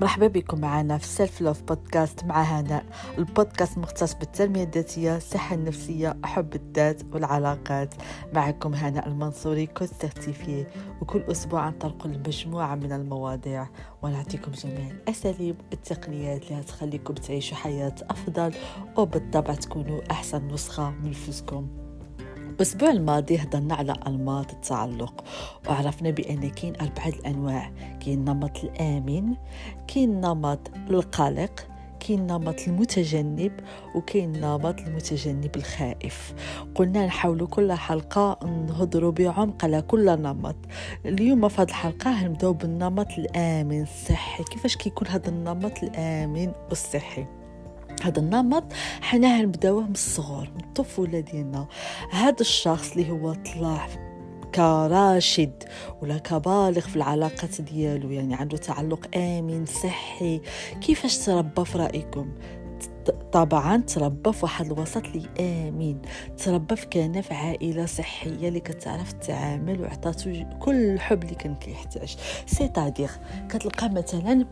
مرحبا بكم معنا في Self Love Podcast مع هناء البودكاست مختص بالتنمية الذاتية الصحة النفسية حب الذات والعلاقات. معكم هناء المنصوري coach certifiée وكل أسبوع نطرق مجموعة من المواضيع ونعطيكم جميع الأساليب والتقنيات اللي تخليكم تعيشوا حياة أفضل وبالطبع تكونوا أحسن نسخة من نفسكم الأسبوع الماضي هضرنا على أنماط التعلق وعرفنا بأن كاين أربعة الأنواع كاين النمط الآمن كاين النمط القلق كاين النمط المتجنب وكاين النمط المتجنب الخائف. قلنا نحاولوا كل حلقة نهضروا بعمق على كل نمط. اليوم في هذه الحلقة نبداو بالنمط الآمن الصحي. كيفاش كيكون هذا النمط الآمن والصحي؟ هذا النمط حنا نبداوه من الصغر من الطفولة ديالنا. هذا الشخص اللي هو طلع كراشد ولا كبالغ في العلاقات ديالو يعني عنده تعلق آمن صحي. كيفاش تربى في رأيكم؟ طبعا تربى في واحد الوسط اللي امين تربى في كان في عائلة صحية اللي كتعرف تتعامل وعطاتو كل الحب اللي كان كيحتاج. سيتادير كتلقى مثلا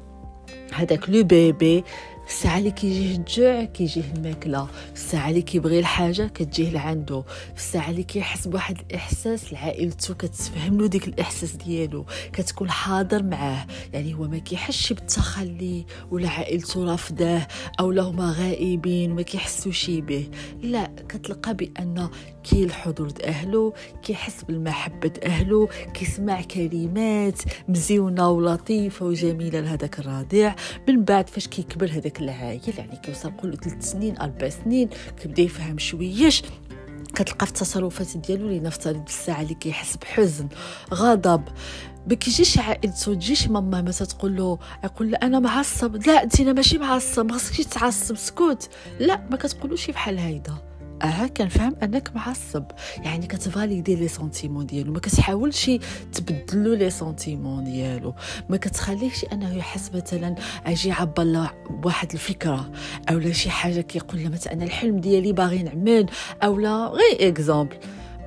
هذاك لو بيبي الساعة اللي كيجيه الجوع كيجيه الماكلة. الساعة اللي كيبغي الحاجة كتجيه لعندو الساعة اللي كيحس بواحد الإحساس لعائلته كتفهم له ديك الإحساس ديالو. كتكون حاضر معاه. يعني هو ما كيحسش بالتخلي ولا عائلته رافضاه أو هما غائبين وما كيحسوش به. لا كتلقى بأن كي الحضور أهله كيحس بالمحبة أهله كيسمع كلمات مزيونة ولطيفة وجميلة لهذاك الرضيع من بعد فاش كيكبر هذاك داك العايل يعني كيوصل كل ثلاث سنين أربع سنين كيبدا يفهم شويش. كتلقى في التصرفات ديالو اللي نفترض بالساعة اللي كيحس بحزن غضب. ما كيجيش عائلته تجيش ماما ما تقول له يقول له أنا معصب. لا انت ماشي معصب ما خصكش تعصب سكوت. لا ما كتقولوش بحال هيدا. آه كنفهم أنك معصب. يعني كت valider les sentiments ديالو. ما كتحاولش تبدلو les sentiments ديالو. ما كتخليهش أنه يحس مثلا أجي عبر بواحد الفكرة أو لا شي حاجة كيقول له مثلا الحلم ديالي باغي نعمل أو لا. par exemple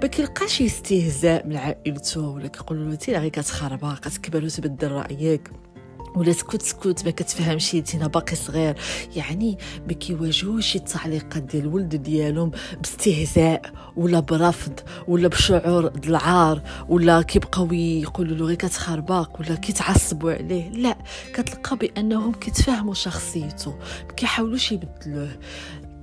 ما كيلقاش استهزاء من عائلته ولا كيقولوا له انت غير كتخربق كتكبر وتبدل رأيك. ولا سكوت سكوت ما كتفهمش نتينا باقي صغير. يعني ما كيواجهوش التعليقات ديال الولد ديالهم باستهزاء ولا برفض ولا بشعور العار ولا كيبقاو يقولوا له غير كتخرباق ولا كيتعصبوا عليه. لا كتلقى بأنهم كيتفهموا شخصيته ما كيحاولوش يبدلوه.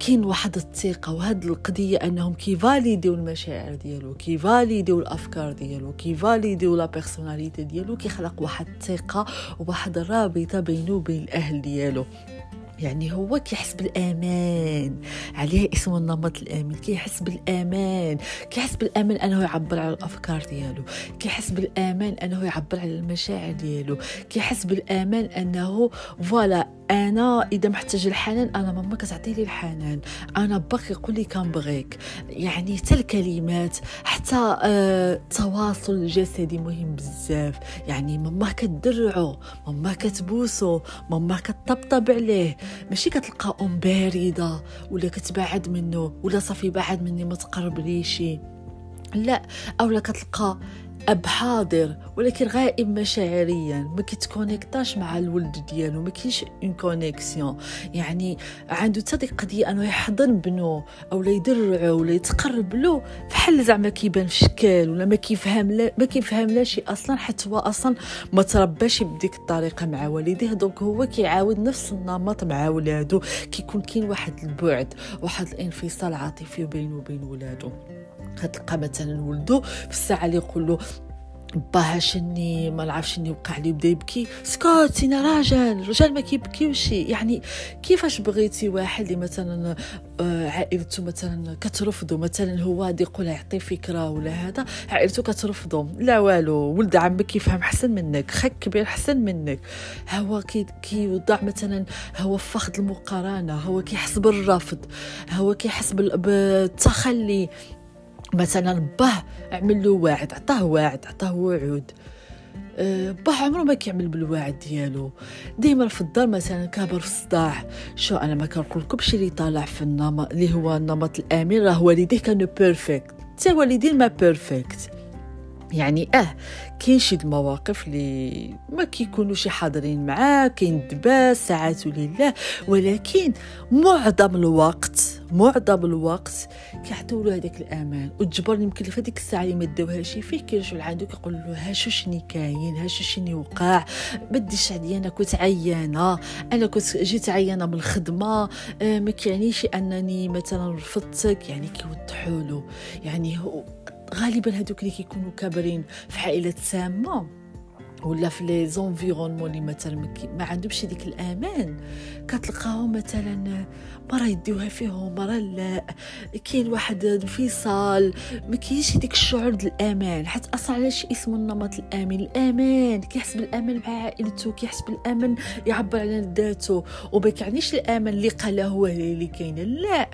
كاين واحد الثقة وهاد القضية أنهم كي valider و المشاعر ديالو كي valider و الأفكار ديالو كي valider و la personnalité ديالو كيخلق واحد الثقة وواحد الرابطة بينه وبين الأهل ديالو. يعني هو كيحس بالأمان. عليه اسم النمط الآمن كيحس بالأمان. كيحس بالأمان أنه يعبر على الأفكار ديالو. كيحس بالأمان أنه يعبر على المشاعر ديالو. كيحس بالأمان أنه voilà أنا إذا محتاج الحنان أنا ماما كتعطي لي الحنان. أنا بابا كيقول لي كنبغيك. يعني حتى الكلمات حتى آه التواصل الجسدي مهم بزاف. يعني ماما كتدرعو ماما كتبوسو ماما كتطبطب عليه. ماشي كتلقى أم باردة ولا كتبعد منه ولا صافي بعد مني ما تقرب ليش لا اولا كتلقى أب حاضر ولكن غائب مشاعريا. ما كيت connecte اش مع الولد ديالو ما كاينش une connexion يعني عنده حتى ديك القضية أنه يحضن بنو أو لا يدرعو ولا يتقرب له بحال زعما كيبان في شكل ولا ما كيفهم لا ما كيفهم لا شي أصلا حتى هو أصلا ما ترباش بديك الطريقة مع والديه. donc هو كيعاود نفس النمط مع ولادو. كيكون كاين واحد البعد واحد الانفصال عاطفي بينه وبين ولادو. كتلقى مثلا ولدو في الساعة اللي يقول له باه شني ما نعرفش شني وقع لي بدا يبكي. سكوت أنا راجل الرجال ما كيبكيوش. يعني كيفاش بغيتي واحد اللي مثلا آه، عائلته مثلا كترفضه مثلا هو غادي يقول يعطي فكرة ولا هذا عائلته كترفضه. لا والو ولد عمك كيفهم أحسن منك خك كبير أحسن منك. هو كي كيوضع مثلا هو فهاد المقارنة هو كيحس بالرفض هو كيحس بالتخلي. مثلا باه عمل له واعد عطاه واعد عطاه وعود. أه باه عمره ما كيعمل بالواعد ديالو. ديما في الدار مثلا كابر في الصداع. شو أنا ما كنقول لكمش اللي طالع في النمط اللي هو النمط الامن راه والديه كانوا perfect حتى والدين ما perfect يعني أه كاين شي المواقف اللي ما كيكونوش حاضرين معاه كاين الدباز ساعات لله ولكن معظم الوقت معظم الوقت كيعطيو له هذاك الأمان. وتجبر يمكن في هذيك الساعة اللي ما داوهاش فيه كيرجعوا لعندو كيقول له ها شو شني كاين ها شو شني وقع بديش عليا أنا كنت عيانة. أنا كنت جيت عيانة من الخدمة. آه ما كيعنيش أنني مثلا رفضتك. يعني كيوضحوا له. يعني هو غالبا هذوك اللي كيكونوا كابرين في عائلات سامه ولا في les environnements اللي مثلا ما عندهمش ديك الأمان. كتلقاهم مثلا مرة يديوها فيهم مرة لا. كاين واحد انفصال. ما كاينش ديك الشعور ديال الامان حتى أصلا علاش اسمه النمط الامن الأمان. كيحس بالامان مع عائلته كيحس بالامان يعبر على ذاته. وما كيعنيش الأمان اللي قاله هو اللي كاين. لا.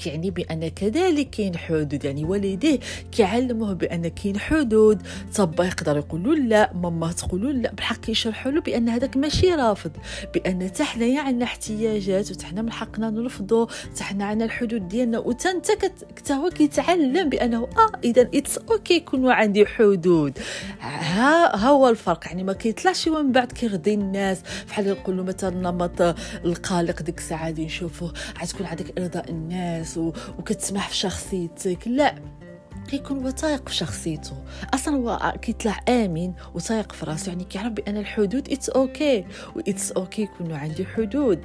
كيعني بأن كذلك كاين حدود يعني والديه كيعلموه بأن كاين حدود صبا يقدر يقول لا ماما تقول لا. بالحق يشرحوا له بأن هذاك ماشي رافض. بأن حتى حنايا عندنا احتياجات وتحنا من حقنا نرفضوا حنا عندنا الحدود ديالنا. وتا انت حتى هو كيتعلم بأنه آه اذا it's okay يكونوا عندي حدود. ها هو الفرق. يعني ما كيطلعش من بعد كيرضي الناس. بحال يقولوا مثلا النمط القلق ديك الساعة دي نشوفوه غتكون عندك إرضاء الناس. الناس وكتسمح في شخصيتك. لا كيكون هو في شخصيته. أصلا هو كيطلع آمن وتايق في راسه. يعني كيعرف بأن الحدود it's okay و it's okay يكونوا عندي حدود.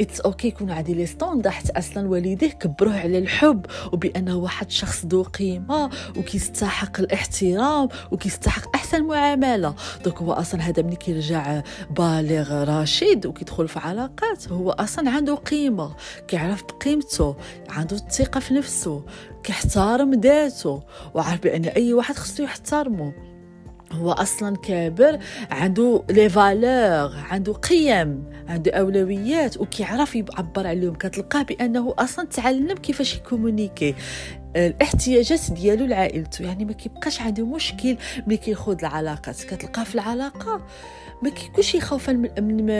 it's okay يكونوا عندي les standards حتى أصلا والديه كبروه على الحب وبأنه واحد شخص ذو قيمة وكيستحق الاحترام وكيستحق أحسن معاملة. donc هو أصلا هذا ملي كيرجع بالغ رشيد وكيدخل في علاقات. هو أصلا عنده قيمة. كيعرف بقيمته. عنده الثقة في نفسه. كيحترم ذاته. وعارف بأن أي واحد خصو يحترمه. هو أصلا كابر عنده لي فالور عنده قيم عنده أولويات وكيعرف يعبر عليهم. كتلقاه بأنه أصلا تعلم كيفاش يكومونيكي. الاحتياجات ديالو لعائلته. يعني ما كيبقاش عنده مشكل ملي كيخوض العلاقات كتلقاه في العلاقة ما كيكونش يخوف من من,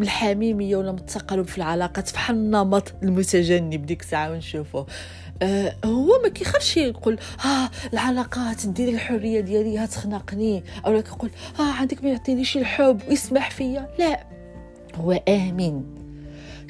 الحميمية ولا من التقارب في العلاقات بحال النمط المتجنب ديك الساعة ونشوفه. آه هو ما كيخافش يقول ها آه العلاقات ديري الحرية ديالي تخنقني. أو كيقول ها آه عندك ما يعطينيش الحب ويسمح فيا. لا هو امين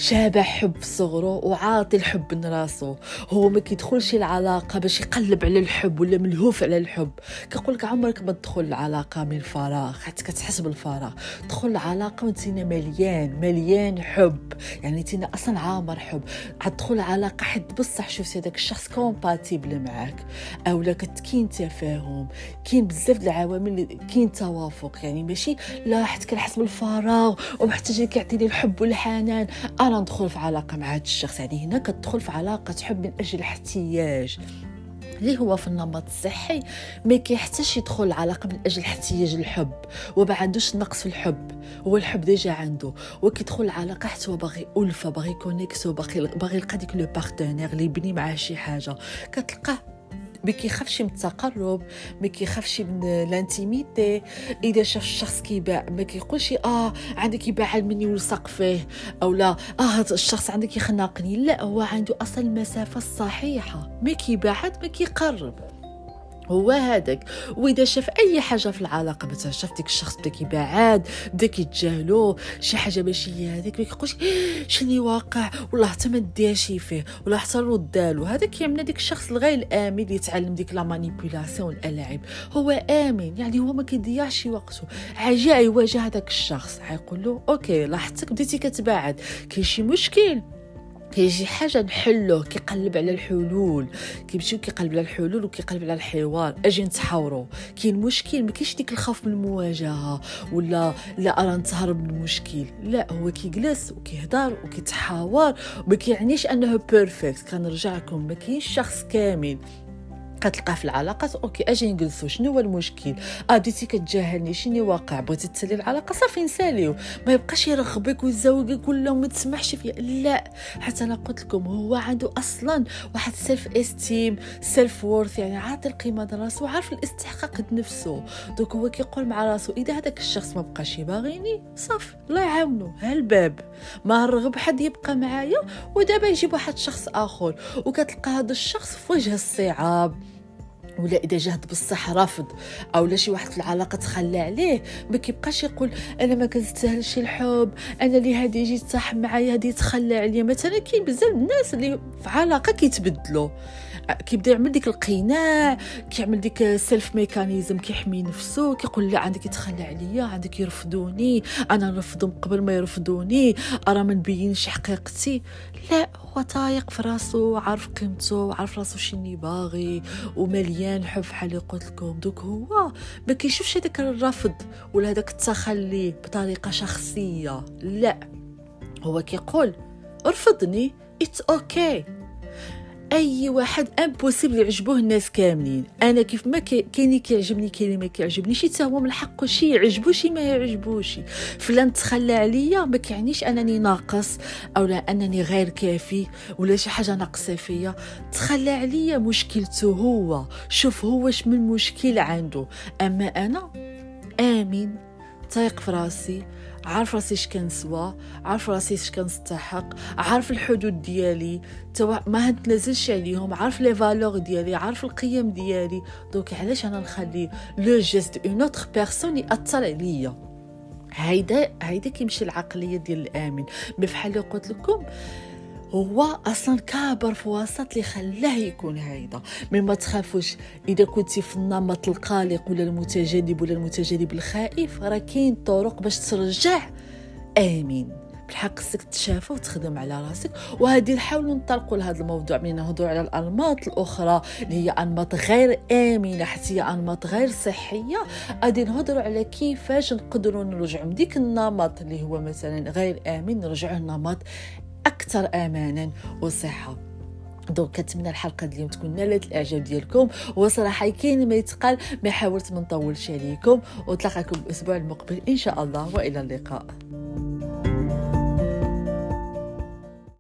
شابع حب في صغره وعاطي الحب من راسو هو ما كيدخلش العلاقة باش يقلب على الحب ولا ملهوف على الحب. كنقول لك عمرك ما تدخل العلاقة من فراغ حتى كتحس بالفراغ. دخل العلاقة وانتينا مليان مليان حب. يعني انتينا أصلا عامر حب. تدخل علاقه حد بصح شفتي هذاك الشخص كومباتيبل معاك. أولا كاين تفاهم كاين بزاف العوامل كاين توافق. يعني ماشي لا حتى كنحس بالفراغ ومحتاج كيعطيني الحب والحنان. أنا ندخل في علاقة مع هذا الشخص. يعني هنا كتدخل في علاقة حب من أجل احتياج اللي هو في النمط الصحي ما كيحتاجش يدخل العلاقه من أجل احتياج الحب وما عندوش نقص في الحب. هو الحب déjà عنده. وكيدخل العلاقه حتى هو باغي ألفة باغي connexion باغي باغي يلقى ديك le partenaire اللي يبني معاه شي حاجة. كتلقاه ما كيخافش من التقرب ما كيخافش من l'intimité إذا شاف الشخص كيبعد ما كيقولش آه عندك يبعد مني ولصق فيه أو لا آه هذا الشخص عندك يخنقني. لا هو عنده أصلا المسافة الصحيحة. ما كيبعد ما كيقرب. هو هذاك. وإذا شاف أي حاجة في العلاقة مثلا شاف ديك الشخص بدا كيبعد بدا كيتجاهلو شي حاجة ماشي هي هذيك ما كيقولش شنو واقع؟ والله حتى ما ديهاش فيه ولا حتى ردالو هذا كيمنى ديك الشخص الغير الآمن اللي يتعلم ديك لا مانيبيولاسيون الالعاب هو آمن يعني هو ما كيضيعش وقته. أجا يواجه هذاك الشخص. حيقول له okay لاحظتك بديتي كتباعد كاين شي مشكل؟ كاين شي حاجة نحلوه كيقلب على الحلول كيمشيو كيقلب على الحلول وكيقلب على الحوار أجي نتحاوروا كاين مشكل؟ ما كاينش ديك الخوف من المواجهة ولا لا ارى نتهرب من المشكل. لا هو كيجلس وكيهضر وكيتحاور وما كيعنيش أنه perfect كنرجع لكم ما كاينش شخص كامل. كتلقاه في العلاقات. okay أجي نجلسوا شنو هو المشكل؟ آه كتجاهلني شنو واقع؟ بغيتي تسالي العلاقة؟ صافي نساليو. ما يبقاش يرغبك ويزوقك ولا ما تسمحش فيا. لا حتى أنا قلت لكم هو عنده أصلا واحد self esteem self worth يعني عاطي القيمة راسو وعارف الاستحقاق نفسه donc هو كيقول مع راسو إذا هذاك الشخص ما بقاش يباغيني صافي الله يعاونو. ها الباب. ما رغب حد يبقى معايا ودابا يجيب واحد شخص آخر. وكتلقى هذا الشخص في وجه الصعاب. ولا إذا جهد بصح رافض أو لا شي واحد في العلاقة تخلى عليه ما كيبقاش يقول أنا ما كنستاهلش الحب أنا اللي هادي يجي تصاحب معايا هادي تخلى عليا. مثلا كاين بزاف الناس اللي في علاقة كيتبدلوا. كيبدا يعمل ديك القناع كيعمل ديك self mécanisme كيحمي نفسه كيقول لا عندك يتخلى عليا عندك يرفضوني أنا نرفضهم قبل ما يرفضوني ارى ما نبينش حقيقتي. لا هو تايق في راسو عارف قيمته عارف راسو شني باغي ومليان حب بحال اللي قلت لكم. donc هو ما كيشوفش هذاك الرفض ولا هذاك التخلي بطريقة شخصية. لا هو كيقول ارفضني it's okay okay. أي واحد impossible يعجبوه الناس كاملين. أنا كيف ما كاين كيعجبني كاين اللي ما كيعجبنيش. حتى هو من حقه شي يعجبو شي ما يعجبوش. فلان تخلى عليا ما كيعنيش أنني ناقص أو لا أنني غير كافي ولا شي حاجة ناقصة فيا. تخلى عليا مشكلته هو. شوف هو واش من مشكل عنده. أما أنا؟ آمين. تايق في راسي عارف راسي اش كنسوى عارف راسي اش كنستحق عارف الحدود ديالي توا ما نتنازلش عليهم عارف les valeurs ديالي عارف القيم ديالي. donc علاش أنا نخلي le geste une autre personne ياثر عليا؟ هيدا هيدا كيمشي العقلية ديال الآمن. بفحال قلت لكم هو أصلا كابر في وسط اللي خلاه يكون هيدا. من ما تخافوش إذا كنتي في النمط القلق ولا المتجنب ولا المتجنب الخائف راه كاين طرق باش ترجع. آمين. بالحق خصك تشافى وتخدم على راسك. وهذه نحاولوا نطلقوا لهذا الموضوع. من نهضروا على الأنماط الأخرى اللي هي أنماط غير آمنة حتى هي أنماط غير صحية. غادي نهضروا على كيفاش نقدروا نرجعوا من ديك النمط اللي هو مثلا غير آمن نرجعوا لنمط أكثر آمانا وصحة. دونك كنتمنى الحلقة اليوم تكون نالت الإعجاب ديالكم. وصراحة كاين ما يتقال ما حاولت ما نطولش عليكم. وتلاقاكم الأسبوع المقبل إن شاء الله. وإلى اللقاء.